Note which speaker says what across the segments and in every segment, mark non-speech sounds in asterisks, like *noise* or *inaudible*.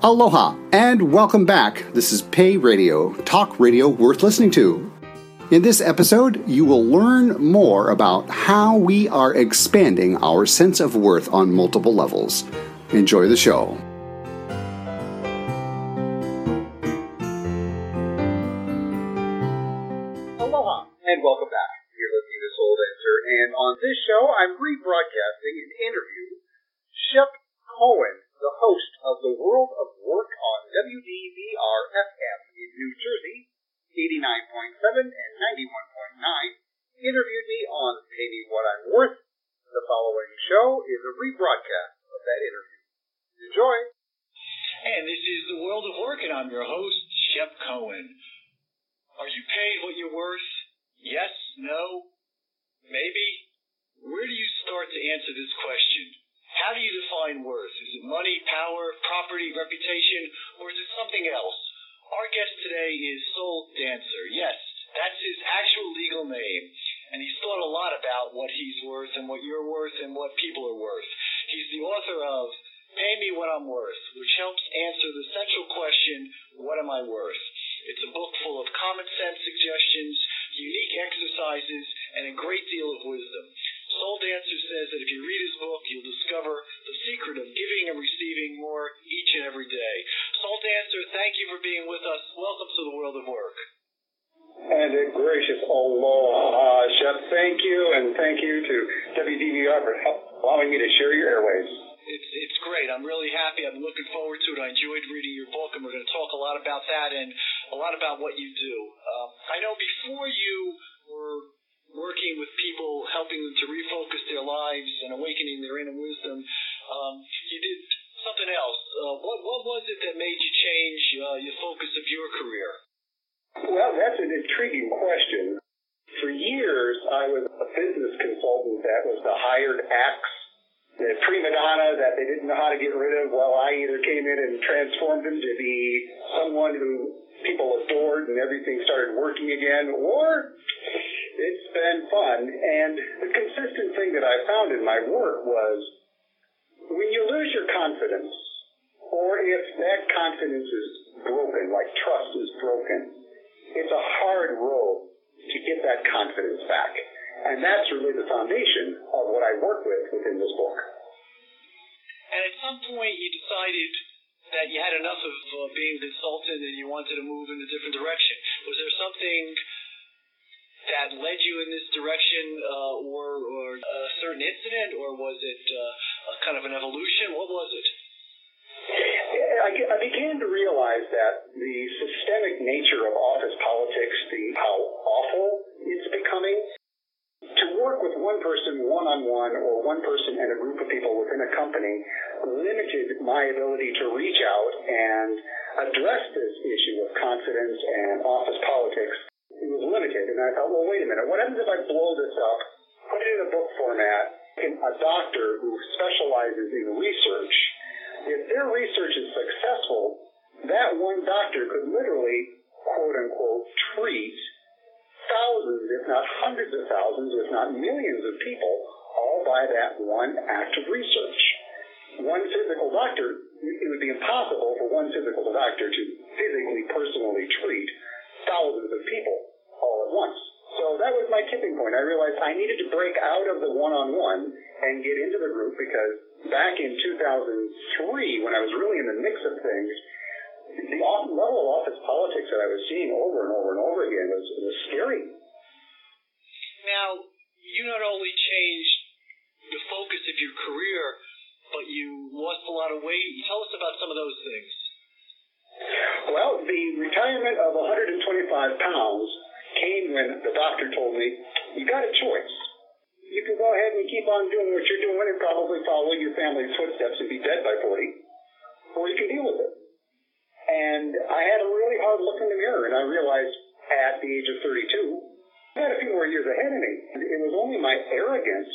Speaker 1: Aloha and welcome back. This is Pay Radio, talk radio worth listening to. In this episode, you will learn more about how we are expanding our sense of worth on multiple levels. Enjoy the show. Aloha and welcome back. You're listening to Soul Dancer, and on this show, I'm rebroadcasting an interview. Shep Cohen, the host of the World of Work on WDVR FM in New Jersey, 89.7 and 91.9, interviewed me on Pay Me What I'm Worth. The following show is a rebroadcast of that interview. Enjoy!
Speaker 2: And this is the World of Work, and I'm your host, Shep Cohen. Are you paid what you're worth? Yes? No? Maybe? Where do you start to answer this question? How do you define worth? Is it money, power, property, reputation, or is it something else? Our guest today is Soul Dancer. Yes, that's his actual legal name. And he's thought a lot about what he's worth and what you're worth and what people are worth. He's the author of Pay Me What I'm Worth, which helps answer the central question, What am I worth? It's a book full of common sense suggestions,
Speaker 3: broken, like trust is broken, it's a hard road to get that confidence back. And that's really the foundation of what I work with within this book.
Speaker 2: And at some point, you decided that you had enough of uh, being a consultant and you wanted to move in a different direction. Was there something that led you in this direction, uh, or, or a certain incident, or was it uh, kind of an evolution? What was it?
Speaker 3: I, I began to realize that the systemic nature of office politics, the how awful it's becoming, to work with one person one on one or one person and a group of people within a company limited my ability to reach out and address this issue of confidence and office politics. It was limited, and I thought, well, wait a minute. What happens if I blow this up, put it in a book format, and a doctor who specializes in research if their research is successful, that one doctor could literally, quote unquote, treat thousands, if not hundreds of thousands, if not millions of people, all by that one act of research. One physical doctor, it would be impossible for one physical doctor to physically, personally treat thousands of people all at once. So that was my tipping point. I realized I needed to break out of the one-on-one and get into the group because back in 2003, when I was really in the mix of things, the level of office politics that I was seeing over and over and over again was, was scary.
Speaker 2: Now, you not only changed the focus of your career, but you lost a lot of weight. Tell us about some of those things.
Speaker 3: Well, the retirement of 125 pounds came when the doctor told me, you got a choice. You can go ahead and keep on doing what you're doing and probably follow your family's footsteps and be dead by 40, or you can deal with it. And I had a really hard look in the mirror, and I realized at the age of 32, I had a few more years ahead of me. It was only my arrogance,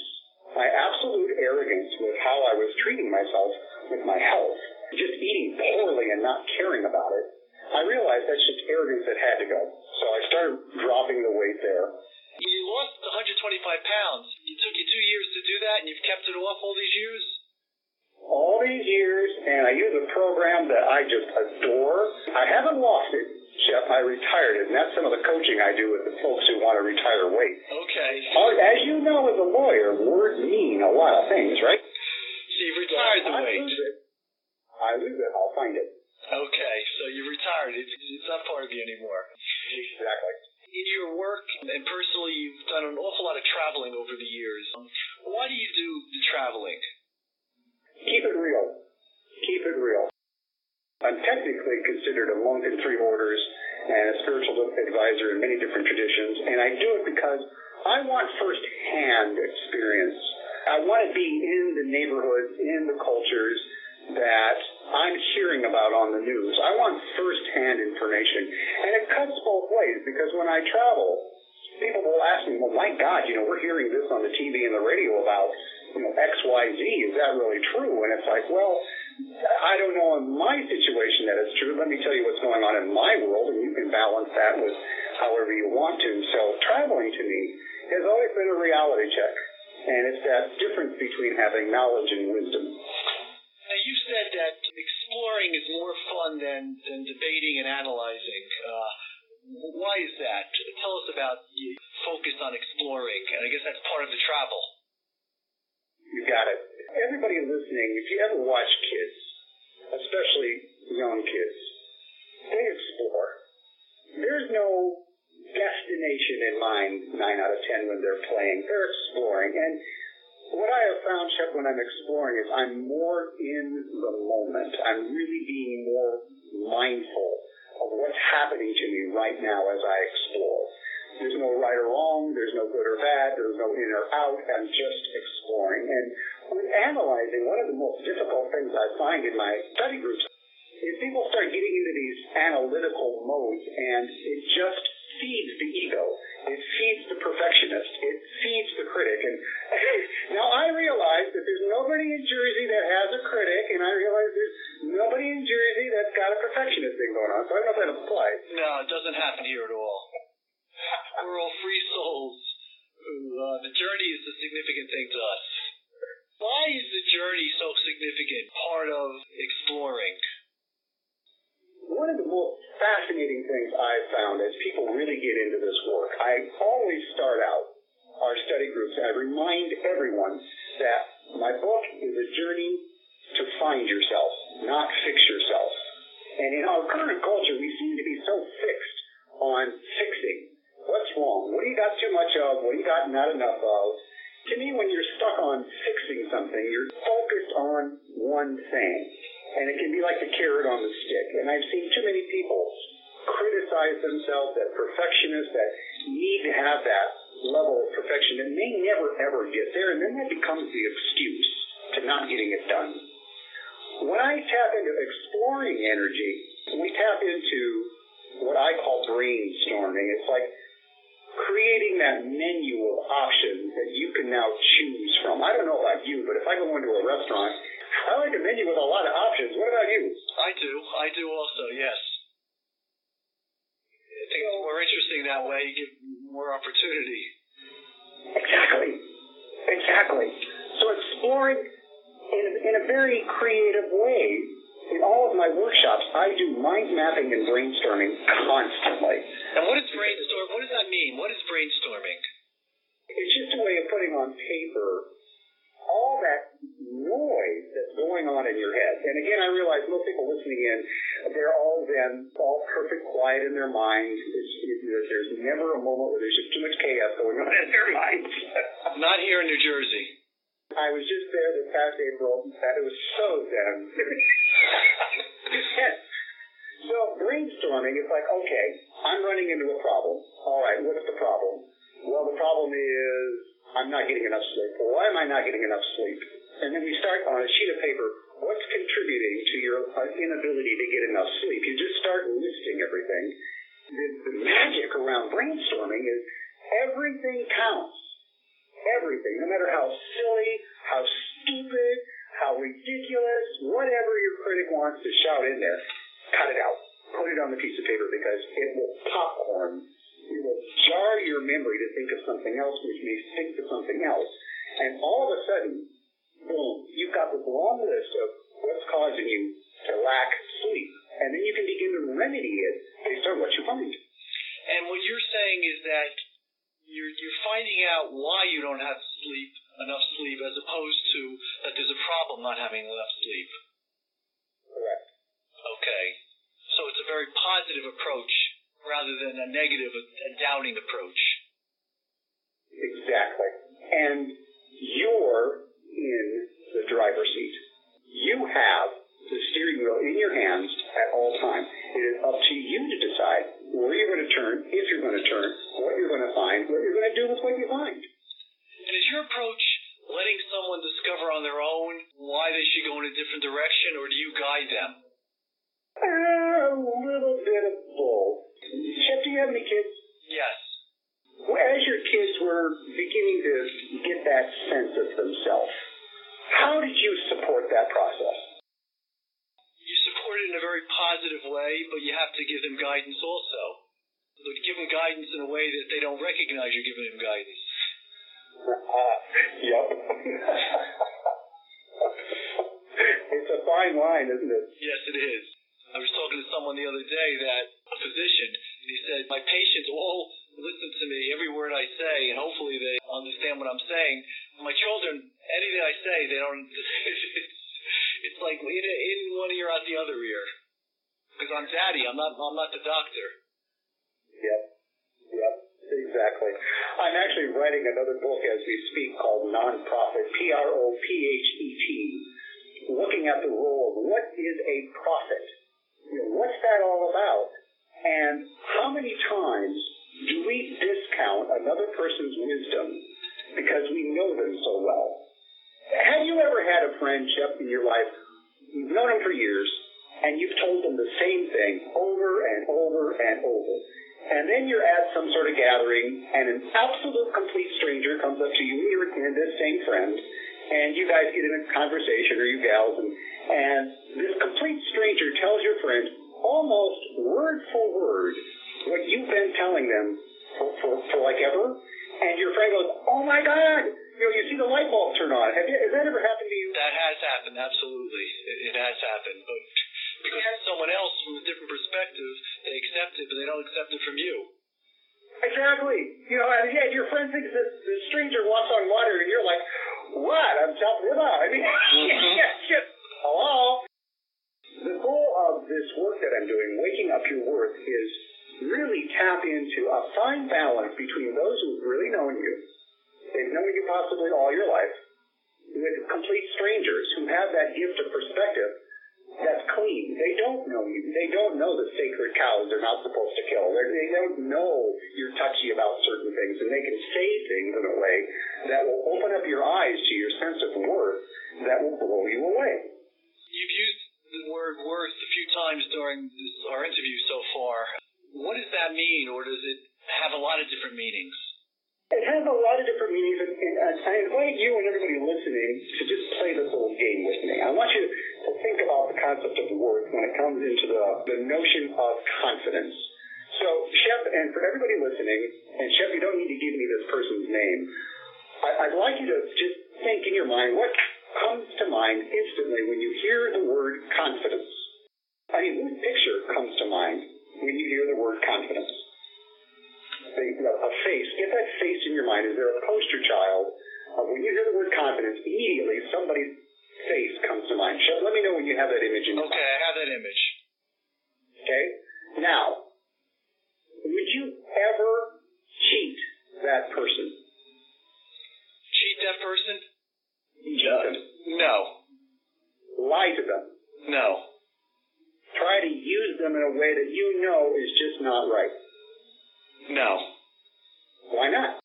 Speaker 3: my absolute arrogance with how I was treating myself with my health, just eating poorly and not caring about it. I realized that's just arrogance that had to go. So I started dropping the weight there.
Speaker 2: You lost 125 pounds. It took you two years to do that, and you've kept it off all these years?
Speaker 3: all these years, and I use a program that I just adore. I haven't lost it, Shep. I retired it, and that's some of the coaching I do with the folks who want to retire weight.
Speaker 2: Okay.
Speaker 3: As you know, as a lawyer, words mean a lot of things, right?
Speaker 2: So you've retired the
Speaker 3: I
Speaker 2: weight.
Speaker 3: lose it. I lose it. I'll find it.
Speaker 2: Okay, so you retired. It's, it's not part of you anymore.
Speaker 3: Exactly.
Speaker 2: In your work and personally, you've done an awful lot of traveling over the years. Um, Why do you do the traveling?
Speaker 3: Keep it real. Keep it real. I'm technically considered a monk in three orders and a spiritual advisor in many different traditions, and I do it because I want first-hand experience. I want to be in the neighborhoods, in the cultures that I'm hearing about on the news. I want first-hand information, and it cuts both ways because when I travel, people will ask me, "Well, my God, you know, we're hearing this on the TV and the radio about, you know, X, Y, Z. Is that really true?" And it's like, well, I don't know in my situation that it's true. Let me tell you what's going on in my world, and you can balance that with however you want to. So traveling to me has always been a reality check, and it's that difference between having knowledge and wisdom.
Speaker 2: Now, you said that exploring is more fun than, than debating and analyzing. Uh, why is that? Tell us about you focus on exploring, and I guess that's part of the travel.
Speaker 3: You got it. Everybody listening, if you ever watch kids, especially young kids, they explore. There's no destination in mind nine out of ten when they're playing. They're exploring. And what I have found, Shep, when I'm exploring is I'm more in the moment. I'm really being more mindful of what's happening to me right now as I explore. There's no right or wrong. There's no good or bad. There's no in or out. I'm just exploring. And with analyzing, one of the most difficult things I find in my study groups is people start getting into these analytical modes, and it just feeds the ego. It feeds the perfectionist. It feeds the critic. And *laughs* now I realize that there's nobody in Jersey that has a critic, and I realize there's nobody in Jersey that's got a perfectionist thing going on. So I don't know if that applies.
Speaker 2: No, it doesn't happen here at all. We're all free souls. Uh, the journey is the significant thing to us. Why is the journey so significant? Part of exploring.
Speaker 3: One of the most fascinating things I've found as people really get into this work, I always start out our study groups and I remind everyone that my book is a journey to find yourself, not fix yourself. And in our current culture, we seem to be so fixed on fixing. What's wrong? What do you got too much of? What do you got not enough of? To me, when you're stuck on fixing something, you're focused on one thing. And it can be like the carrot on the stick. And I've seen too many people criticize themselves that perfectionists that need to have that level of perfection and they never ever get there. And then that becomes the excuse to not getting it done. When I tap into exploring energy, we tap into what I call brainstorming. It's like creating that menu of options that you can now choose from. I don't know about you, but if I go into a restaurant, I like a menu with a lot of options. What about you?
Speaker 2: I do. I do also, yes. I think it's more interesting that way. You give more opportunity.
Speaker 3: Exactly. Exactly. So exploring in, in a very creative way. In all of my workshops, I do mind mapping and brainstorming constantly.
Speaker 2: And what is brainstorm? What does that mean? What is brainstorming?
Speaker 3: It's just a way of putting on paper going on in your head. And again, I realize most people listening in, they're all then all perfect quiet in their minds. It, there's never a moment where there's just too much chaos going on in their minds. *laughs*
Speaker 2: Not here in New Jersey.
Speaker 3: I was just there this past April. and It was so zen. *laughs* So brainstorming is like, okay, I'm running into a problem. All right, what's the problem? Well, the problem is I'm not getting enough sleep. Why am I not getting enough sleep? And then we start on a sheet of paper. What's contributing to your inability to get enough sleep? You just start listing everything. The, the magic around brainstorming is everything counts. Everything, no matter how silly, how stupid, how ridiculous, whatever your critic wants to shout in there, cut it out. Put it on the piece of paper because it will popcorn. It will jar your memory to think of something else, which may think of something else. And all of a sudden, boom, you've got the long list of what's causing you to lack sleep, and then you can begin to remedy it based on what you find.
Speaker 2: And what you're saying is that you're you're finding out why you don't have sleep enough sleep as opposed to that there's a problem not having enough sleep.
Speaker 3: Correct.
Speaker 2: Okay. So it's a very positive approach rather than a negative, a doubting approach.
Speaker 3: Exactly. And you're in the driver's seat. You have the steering wheel in your hands at all times. It is up to you to decide where you're going to turn, if you're going to turn, what you're going to find, what you're going to do with what you find.
Speaker 2: And is your approach letting someone discover on their own why they should go in a different direction, or do you guide them?
Speaker 3: Uh, a little bit of both. Shep, do you have any kids?
Speaker 2: Yes.
Speaker 3: As your kids were beginning to get that sense of themselves, how did you support that process?
Speaker 2: You support it in a very positive way, but you have to give them guidance also. But give them guidance in a way that they don't recognize you're giving them guidance.
Speaker 3: Uh, *laughs* yep. *laughs* it's a fine line, isn't it?
Speaker 2: Yes, it is. I was talking to someone the other day that a physician, and he said, My patients all listen to me, every word I say, and hopefully they understand what I'm saying. My children, anything I say, they don't. *laughs* it's like in, in one ear, out the other ear. Because I'm daddy, I'm not. I'm not the doctor.
Speaker 3: Yep. Yep. Exactly. I'm actually writing another book as we speak called Nonprofit, P-R-O-P-H-E-T, looking at the role of what is a prophet. You know, what's that all about? And how many times do we discount another person's wisdom because we know them so well? Have you ever had a friend, Shep, in your life, you've known them for years, and you've told them the same thing over and over and over? And then you're at some sort of gathering, and an absolute complete stranger comes up to you and your and this same friend, and you guys get in a conversation, or you gals, and, and this complete stranger tells your friend almost word for word what you've been telling them for, for, for like ever, and your friend goes, "Oh my God!" You know, you see the light bulb turn on. Have you, has that ever happened to you?
Speaker 2: That has happened, absolutely. It, it has happened, but because someone else from a different perspective, they accept it, but they don't accept it from you.
Speaker 3: Exactly. You know, and yet your friend thinks that the stranger walks on water, and you're like, "What? I'm telling you about." I mean, *laughs* mm-hmm. yes, yes. Hello. The goal of this work that I'm doing, waking up your worth, is really tap into a fine balance between those who've really known you, they've known you possibly all your life, with complete strangers who have that gift of perspective that's clean. They don't know you. They don't know the sacred cows they're not supposed to kill. They're, they don't know you're touchy about certain things, and they can say things in a way that will open up your eyes to your sense of worth that will blow you away.
Speaker 2: You've used the word worth a few times during this, our interview so far. What does that mean, or does it have a lot of different meanings?
Speaker 3: It has a lot of different meanings, and, and uh, I invite you and everybody listening to just play this little game with me. I want you to think about the concept of worth when it comes into the, the notion of confidence. So, Shep, and for everybody listening, and Shep, you don't need to give me this person's name. I, I'd like you to just think in your mind what comes to mind instantly when you hear the word confidence. I mean, what picture comes to mind when you hear the word confidence? a face. Get that face in your mind. Is there a poster child? Uh, when you hear the word confidence, immediately somebody's face comes to mind. Shep, let me know when you have that image in your
Speaker 2: Okay,
Speaker 3: mind.
Speaker 2: I have that image.
Speaker 3: Okay? Now, would you ever cheat that person?
Speaker 2: Cheat that person?
Speaker 3: Cheat them.
Speaker 2: No.
Speaker 3: Lie to them.
Speaker 2: No.
Speaker 3: Try to use them in a way that you know is just not right.
Speaker 2: No.
Speaker 3: Why not?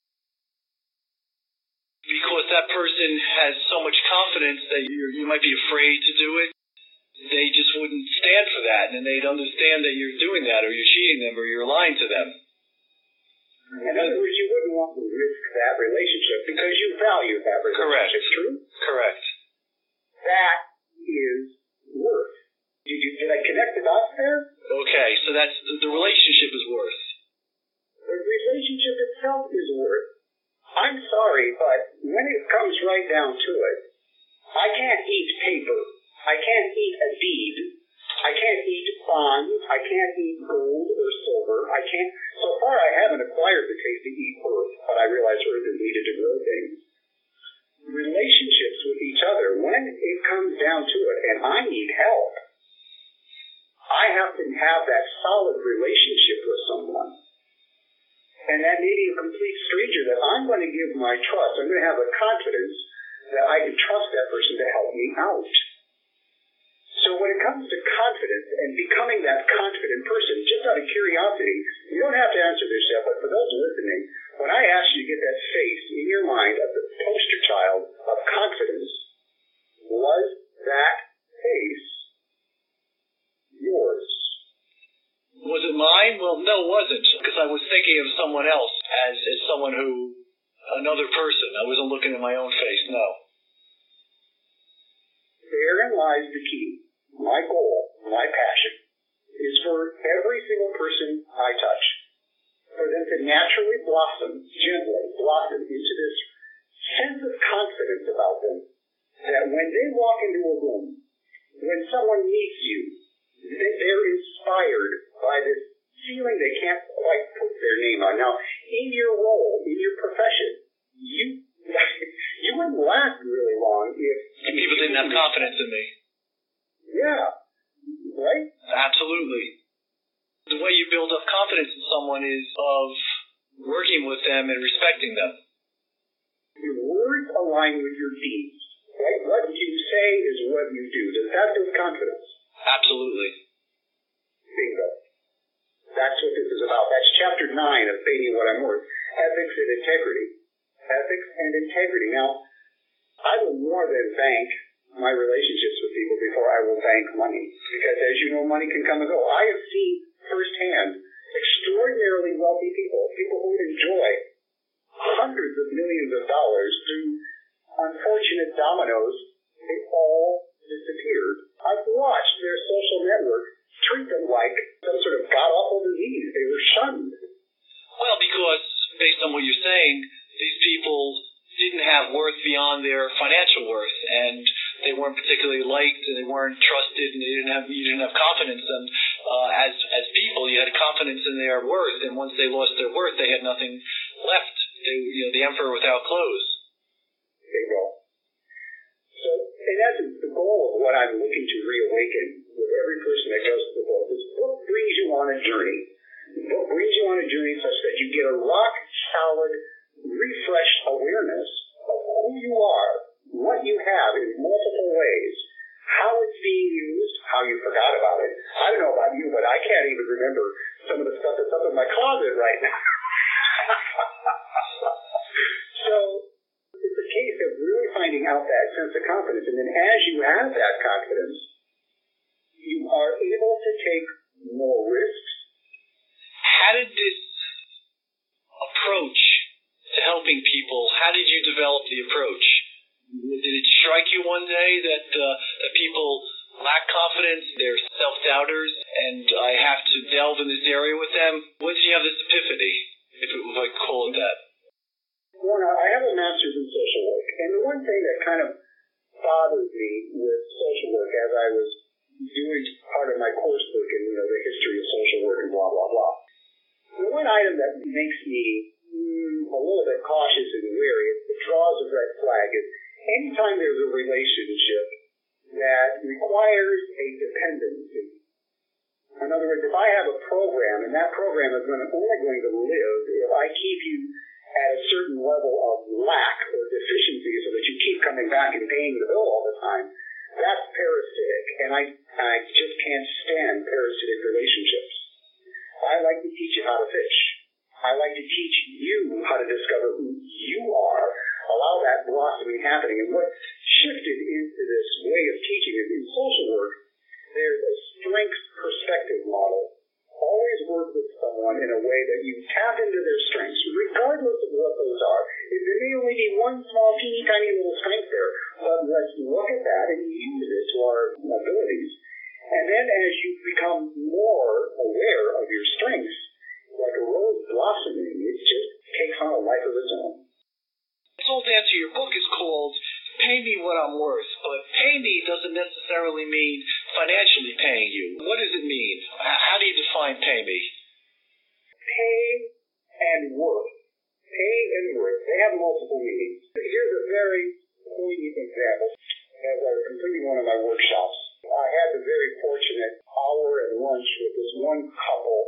Speaker 2: Because that person has so much confidence that you you might be afraid to do it. They just wouldn't stand for that, and they'd understand that you're doing that, or you're cheating them, or you're lying to them.
Speaker 3: In other words, you wouldn't want to risk that relationship because you value that relationship.
Speaker 2: Correct.
Speaker 3: It's true?
Speaker 2: Correct.
Speaker 3: That is worth. Did, you, did I connect the dots there?
Speaker 2: Okay, so that's the, the relationship is worth.
Speaker 3: The relationship itself is worth. I'm sorry, but when it comes right down to it, I can't eat paper. I can't eat a deed. I can't eat bonds. I can't eat gold or silver. I can't. So far, I haven't acquired the taste to eat earth, but I realize earth is needed to grow things. Relationships with each other, when it comes down to it, and I need help, I have to have that solid relationship with someone. And that may be a complete stranger that I'm going to give my trust. I'm going to have a confidence that I can trust that person to help me out. So when it comes to confidence and becoming that confident person, just out of curiosity, you don't have to answer this yet, but for those listening, when I asked you to get that face in your mind of the poster child of confidence, was that face yours?
Speaker 2: Was it mine? Well, no, it wasn't, because I was thinking of someone else as, as someone who, another person. I wasn't looking at my own face, no.
Speaker 3: Therein lies the key. My goal, my passion, is for every single person I touch, for them to naturally blossom, gently blossom into this sense of confidence about them that when they walk into a room, when someone meets you, they're inspired by this feeling they can't quite put their name on. Now, in your role, in your profession, you *laughs* you wouldn't last really long if
Speaker 2: people didn't have confidence in me.
Speaker 3: Yeah. Right?
Speaker 2: Absolutely. The way you build up confidence in someone is of working with them and respecting them.
Speaker 3: Your words align with your deeds. Right? What you say is what you do. Does that build confidence?
Speaker 2: Absolutely.
Speaker 3: Bingo. That's what this is about. That's chapter 9 of Pay Me What I'm Worth. Ethics and integrity. Ethics and integrity. Now, I will more than thank my relationships with people before I will thank money. Because as you know, money can come and go. I have seen firsthand extraordinarily wealthy people, people who enjoy hundreds of millions of dollars through unfortunate dominoes, they all disappeared. I've watched their social network treat them like some sort of god awful disease. They were shunned.
Speaker 2: Well, because based on what you're saying, these people didn't have worth beyond their financial worth, and they weren't particularly liked, and they weren't trusted, and they didn't have you didn't have confidence. And uh, as as people, you had confidence in their worth, and once they lost their worth, they had nothing left. They, you know, the emperor without clothes.
Speaker 3: There you go. In essence, the goal of what I'm looking to reawaken with every person that goes to the book, this book brings you on a journey. The book brings you on a journey such that you get a rock solid, refreshed awareness of who you are, what you have in multiple ways, how it's being used, how you forgot about it. I don't know about you, but I can't even remember some of the stuff that's up in my closet right now. *laughs* out that sense of confidence. And then as you have that confidence, you are able to take more risks.
Speaker 2: How did this approach to helping people, how did you develop the approach? Did it strike you one day that uh, that people lack confidence, they're self-doubters, and I have to delve in this area with them? When did you have this epiphany, if, it, if I call it that?
Speaker 3: Well, I have a master's in social work, and the one thing that kind of bothered me with social work as I was doing part of my coursework in you know the history of social work and blah blah blah. The one item that makes me mm, a little bit cautious and wary, it draws a red flag, is anytime there's a relationship that requires a dependency. In other words, if I have a program and that program is only going to live if I keep you at a certain level of lack or deficiency so that you keep coming back and paying the bill all the time, that's parasitic. And I, I just can't stand parasitic relationships. I like to teach you how to fish. I like to teach you how to discover who you are, allow that blossoming happening. And what shifted into this way of teaching is in social work, there's a strengths perspective model. Always work with someone in a way that you tap into their strengths, regardless of what those are. There may only be one small, teeny tiny little strength there, but let's look at that and use it to our abilities. And then as you become more aware of your strengths, like a rose blossoming, it just takes on a life of its own.
Speaker 2: Old answer, your book is called Pay Me What I'm Worth, but pay me doesn't necessarily mean financially paying you. What does it mean? How do you define pay me?
Speaker 3: Pay and worth. Pay and worth. They have multiple meanings. Here's a very poignant example. As I was completing one of my workshops, I had the very fortunate hour at lunch with this one couple.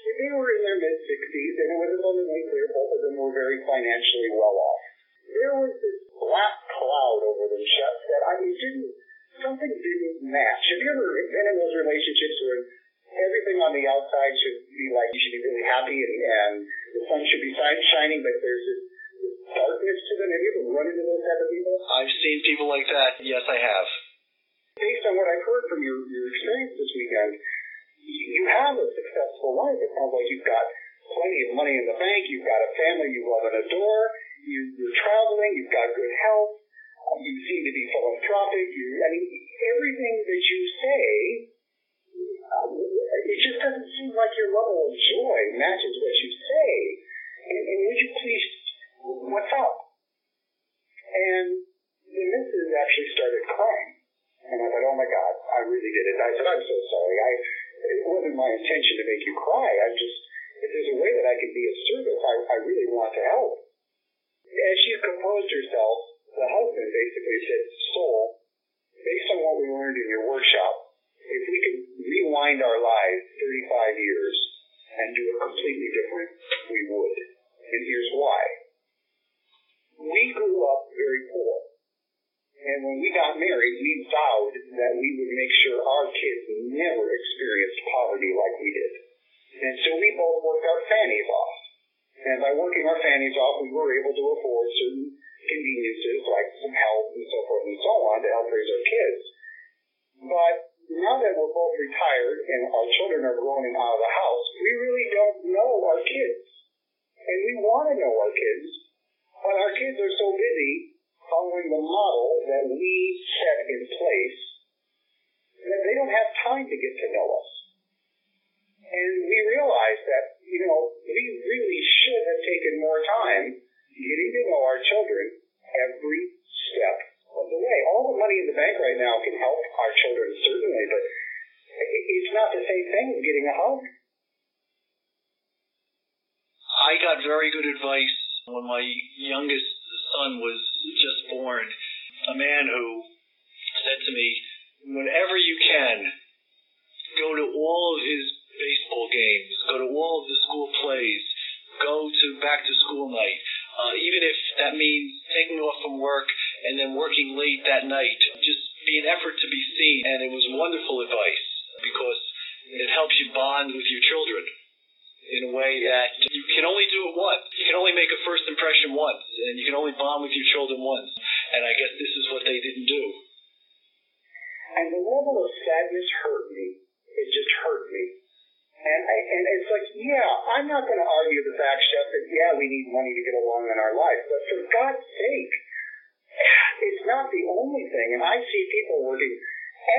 Speaker 3: They were in their mid 60s, and it was abundantly clear both of them were very financially well off. There was this black cloud over them, Shep, that I mean, didn't something didn't match. Have you ever been in those relationships where everything on the outside should be like you should be really happy and, and the sun should be shining, but there's this, this darkness to them? Have you ever run into those type of people?
Speaker 2: I've seen people like that. Yes, I have.
Speaker 3: Based on what I've heard from your, your experience this weekend, you have a successful life. It sounds like you've got plenty of money in the bank. You've got a family you love and adore. You, you're traveling. You've got good health. You seem to be philanthropic. You, I mean, everything that you say, um, it just doesn't seem like your level of joy matches what you say. And, and would you please, what's up? And the missus actually started crying. And I thought, oh my God, I really did it. I said, I'm so sorry. I, it wasn't my intention to make you cry. I just, if there's a way that I can be of service, I, I really want to help. As she composed herself, the husband basically said, Soul, based on what we learned in your workshop, if we could rewind our lives 35 years and do it completely different, we would. And here's why. We grew up very poor. And when we got married, we vowed that we would make sure our kids never experienced poverty like we did. And so we both worked our fannies off. And by working our fannies off, we were able to afford certain conveniences like some health and so forth and so on to help raise our kids. But now that we're both retired and our children are grown and out of the house, we really don't know our kids. And we want to know our kids, but our kids are so busy following the model that we set in place that they don't have time to get to know us. And we realize that, you know, we really should have taken more time getting to know our children every step of the way. All the money in the bank right now can help our children, certainly, but it's not the same thing as getting a hug.
Speaker 2: I got very good advice when my youngest son was just born. A man who said to me, whenever you can, go to all of his baseball games, go to all of the school plays, go to back to school night, uh, even if that means taking off from work and then working late that night. Just be an effort to be seen. And it was wonderful advice because it helps you bond with your children in a way that you can only do it once. You can only make a first impression once, and you can only bond with your children once. And I guess this is what they didn't do.
Speaker 3: And the level of sadness hurt me. It just hurt me. And, I, and it's like, yeah, I'm not going to argue the fact, Shep, that yeah, we need money to get along in our life, but for God's sake, it's not the only thing. And I see people working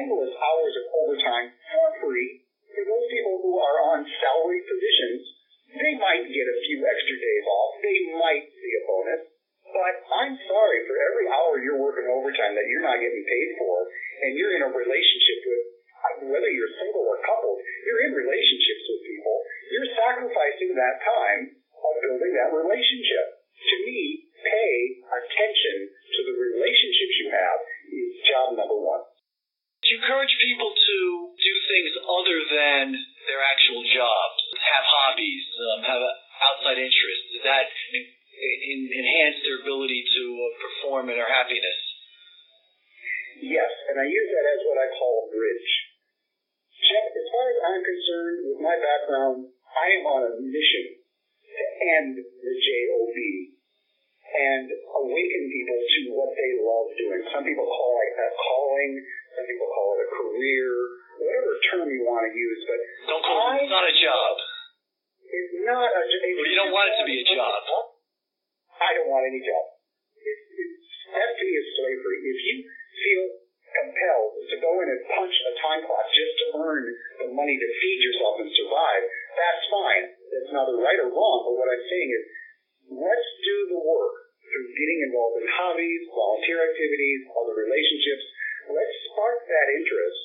Speaker 3: endless hours of overtime for free. For those people who are on salary positions, they might get a few extra days off. They might see a bonus. But I'm sorry, for every hour you're working overtime that you're not getting paid for, and you're in a relationship with whether you're single or coupled, you're in relationships with people. You're sacrificing that time of building that relationship. To me, pay attention to the relationships you have is job number one.
Speaker 2: Do you encourage people to do things other than their actual jobs, have hobbies, um, have outside interests? Does that enhance their ability to uh, perform in their happiness?
Speaker 3: Yes, and I use that as what I call a bridge. Shep, as far as I'm concerned, with my background, I am on a mission to end the JOB and awaken people to what they love doing. Some people call it a calling, some people call it a career, whatever term you want to use. But
Speaker 2: don't call it. It's not a job.
Speaker 3: It's not a.
Speaker 2: It's well, you don't want it to be a job.
Speaker 3: I don't want any job. It's, it's, that to me is slavery. If you feel compelled to go in and punch a time clock just to earn the money to feed yourself and survive, that's fine. That's neither right or wrong. But what I'm saying is, let's do the work through getting involved in hobbies, volunteer activities, other relationships. Let's spark that interest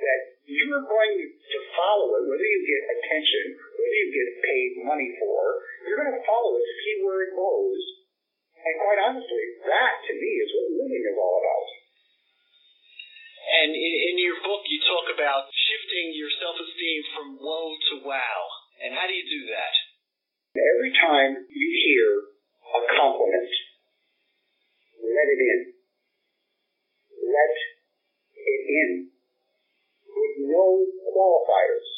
Speaker 3: that you're going to follow it, whether you get attention, whether you get paid money for, you're going to follow it, see where it goes. And quite honestly, that to me is what living is all about.
Speaker 2: And in, in your book, you talk about shifting your self esteem from woe to wow. And how do you do that?
Speaker 3: Every time you hear a compliment, let it in. Let it in. With no qualifiers.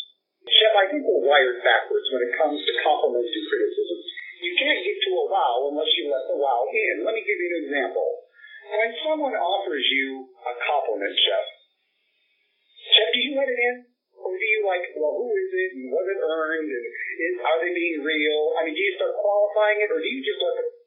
Speaker 3: Shep, I think we're wired backwards when it comes to compliments and criticism. You can't get to a wow unless you let the wow in. Let me give you an example. When someone offers you a compliment, Shep, Shep, do you let it in? Or do you like, well, who is it and was it earned and is, are they being real? I mean, do you start qualifying it or do you just let
Speaker 2: it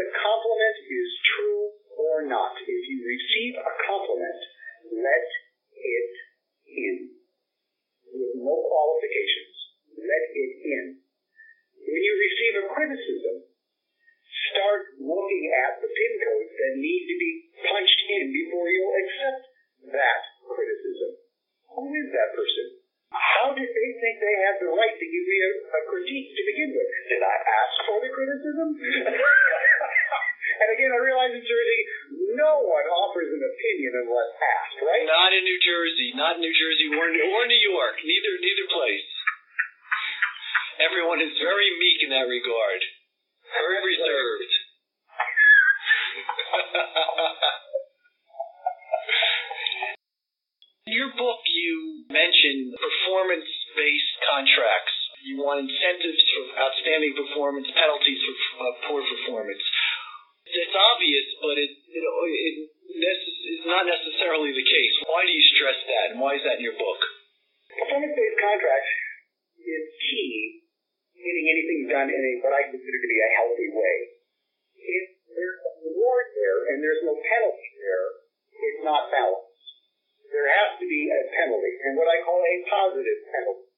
Speaker 2: The
Speaker 3: compliment. a positive penalty.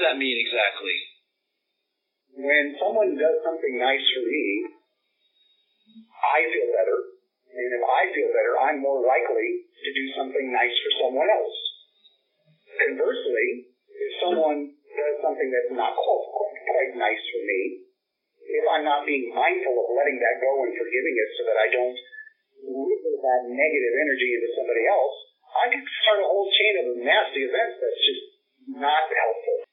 Speaker 2: does that mean exactly?
Speaker 3: When someone does something nice for me, I feel better. And if I feel better, I'm more likely to do something nice for someone else. Conversely, if someone does something that's not quite nice for me, if I'm not being mindful of letting that go and forgiving it so that I don't ripple that negative energy into somebody else, I can start a whole chain of nasty events that's just not helpful.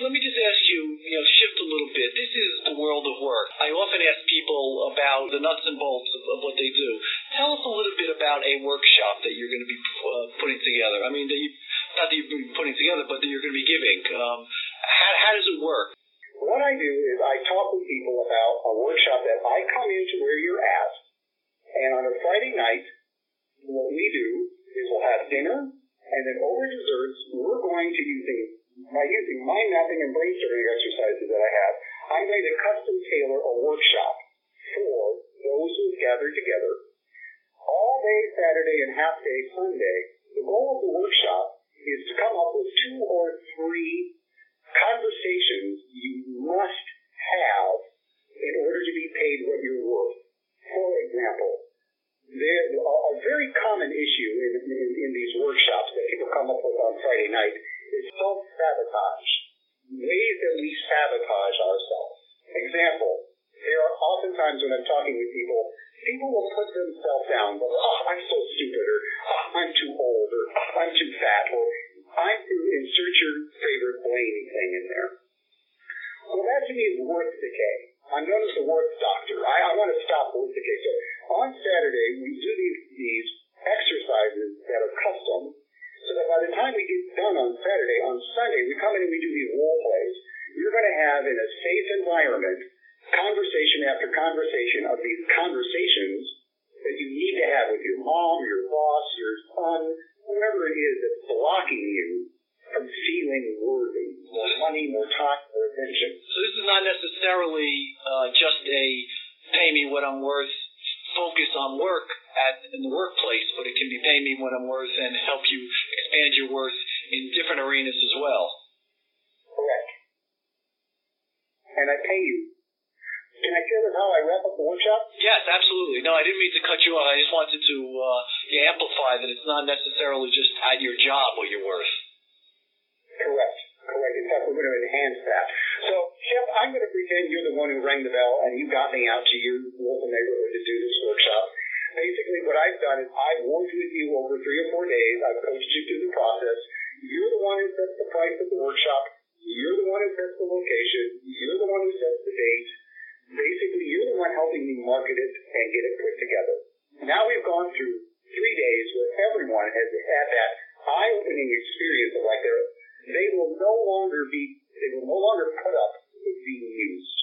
Speaker 2: Let me just ask you, you know, shift a little bit. This is the world of work. I often ask people about the nuts and bolts of, of what they do. Tell us a little bit about a workshop that you're going to be uh, putting together. I mean, that you, not that you're putting together, but that you're going to be giving. Um, how, how does it work?
Speaker 3: What I do is I talk with people about a workshop that I come into where you're at, and on a Friday night, what we do is we'll have dinner, and then over desserts, we're going to using by using mind mapping and brainstorming exercises that I have, I'm going to custom tailor a workshop for those who have gathered together. All day Saturday and half day Sunday, the goal of the workshop is to come up with two or three conversations you must have in order to be paid what you're worth. For example, there, a very common issue in, in, in these workshops that people come up with on Friday night is self-sabotage, ways that we sabotage ourselves. Example, there are oftentimes when I'm talking with people, will put themselves down, but, oh, I'm so stupid, or oh, I'm too old, or I'm too fat, or I'm to insert your favorite blaming thing in there. Well, that to me is worth decay. I'm known as the worth doctor. I, I want to stop worth decay. So on Saturday, we do these, these exercises that are custom so that by the time we get done on Saturday, on Sunday, we come in and we do these role plays. You're going to have in a safe environment conversation after conversation of these conversations that you need to have with your mom, your boss, your son, whoever it is that's blocking you from feeling worthy, more money, more time, more attention.
Speaker 2: So this is not necessarily uh, just a pay me what I'm worth focus on work at in the workplace, but it can be pay me what I'm worth and help you expand your worth in different arenas as well.
Speaker 3: Correct. And I pay you. Can I share with how I wrap up the workshop?
Speaker 2: Yes, absolutely. No, I didn't mean to cut you off. I just wanted to uh, amplify that it's not necessarily just at your job what you're worth.
Speaker 3: Correct. Correct. In fact, we're going to enhance that. So, Shep, I'm going to pretend you're the one who rang the bell and you got me out to your local neighborhood to do this workshop. Basically, what I've done is I've worked with you over three or four days. I've coached you through the process. You're the one who sets the price of the workshop. You're the one who sets the location. You're the one who sets the date. Basically, you're the one helping me market it and get it put together. Now we've gone through three days where everyone has had that eye-opening experience of like they're, they will no longer be, they will no longer put up with being used.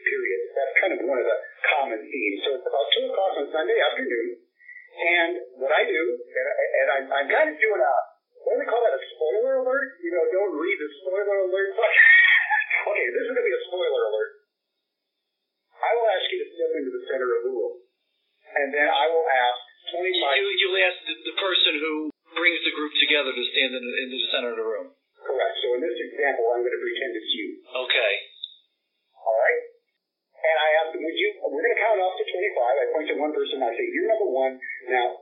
Speaker 3: Period. That's kind of one of the common themes. So it's about two o'clock on Sunday afternoon, and what I do, and, I, and I'm, I'm kind of doing a, what do we call that, a spoiler alert? You know, don't read the spoiler alert. *laughs* okay, this is going to be a spoiler alert. I will ask you to step into the center of the room, and then I will ask 25.
Speaker 2: You, you'll ask the, the person who brings the group together to stand in, in the center of the room.
Speaker 3: Correct. So in this example, I'm going to pretend it's you.
Speaker 2: Okay.
Speaker 3: All right. And I ask them, would you, we're going to count off to 25. I point to one person. I say, you're number one. Now,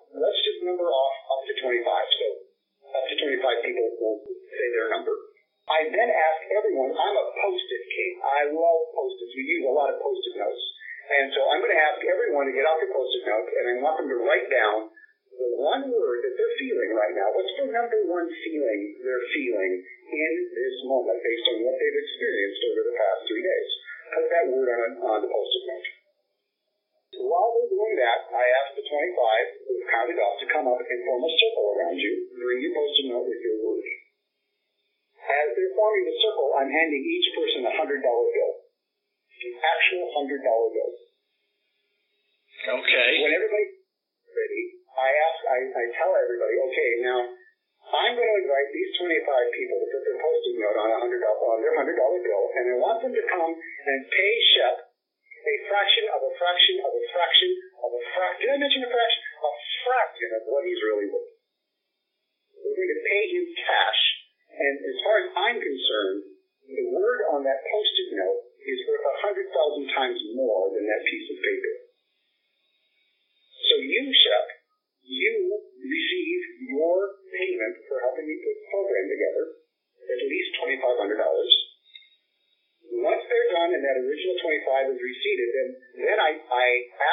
Speaker 3: 5 has receded, and then I, I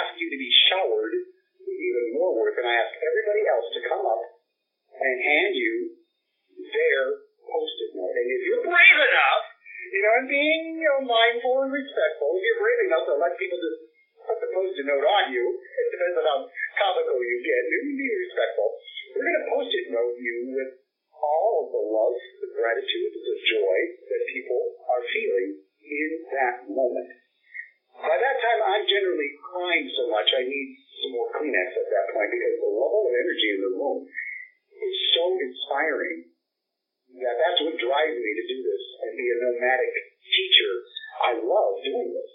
Speaker 3: ask you to be showered with even more work, and I ask everybody else to come up and hand you their post-it note. And if you're brave enough, you know, and being you know, mindful and respectful, if you're brave enough to let people just put the post-it note on you, it depends on how comical you get. You can be respectful. We're going to post-it note you with all of the love, the gratitude, the joy that people are feeling in that moment. By that time, I'm generally crying so much I need some more Kleenex at that point because the level of energy in the room is so inspiring that that's what drives me to do this and be a nomadic teacher. I love doing this.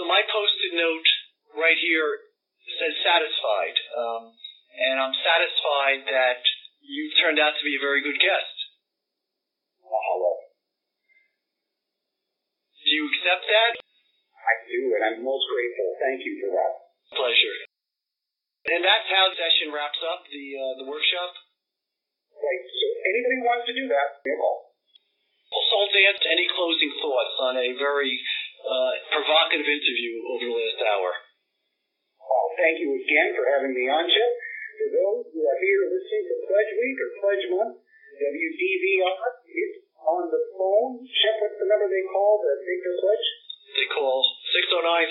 Speaker 2: So my post-it note right here says satisfied, um, and I'm satisfied that you turned out to be a very good guest.
Speaker 3: Mahalo.
Speaker 2: Do you accept that?
Speaker 3: I do, and I'm most grateful. Thank you for that.
Speaker 2: Pleasure. And that's how the session wraps up the uh, the workshop.
Speaker 3: Right. So anybody who wants to do that, give me a call.
Speaker 2: Well, Soul Dance, any closing thoughts on a very uh, provocative interview over the last hour?
Speaker 3: Well, thank you again for having me on, Shep. For those who are here listening to Pledge Week or Pledge Month, WDVR is on the phone. Shep, what's the number they call to make their pledge?
Speaker 2: They call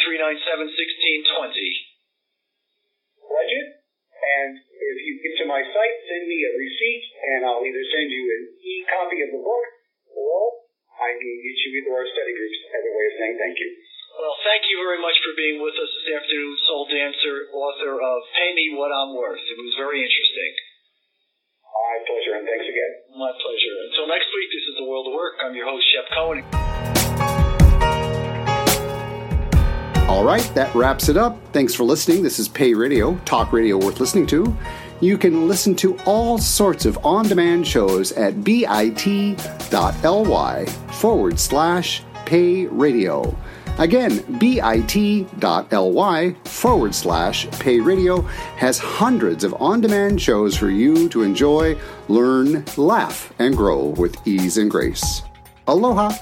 Speaker 2: 609-397-1620.
Speaker 3: Pledge. And if you get to my site, send me a receipt, and I'll either send you an e-copy of the book, or I can get you into our study groups as a way of saying thank you.
Speaker 2: Well, thank you very much for being with us this afternoon, Soul Dancer, author of Pay Me What I'm Worth. It was very interesting.
Speaker 3: My pleasure, and thanks again.
Speaker 2: My pleasure. Until next week, this is The World of Work. I'm your host, Shep Cohen.
Speaker 4: All right, that wraps it up. Thanks for listening. This is Pay Radio, talk radio worth listening to. You can listen to all sorts of on demand shows at bit.ly forward slash pay radio. Again, bit.ly forward slash pay radio has hundreds of on demand shows for you to enjoy, learn, laugh, and grow with ease and grace. Aloha!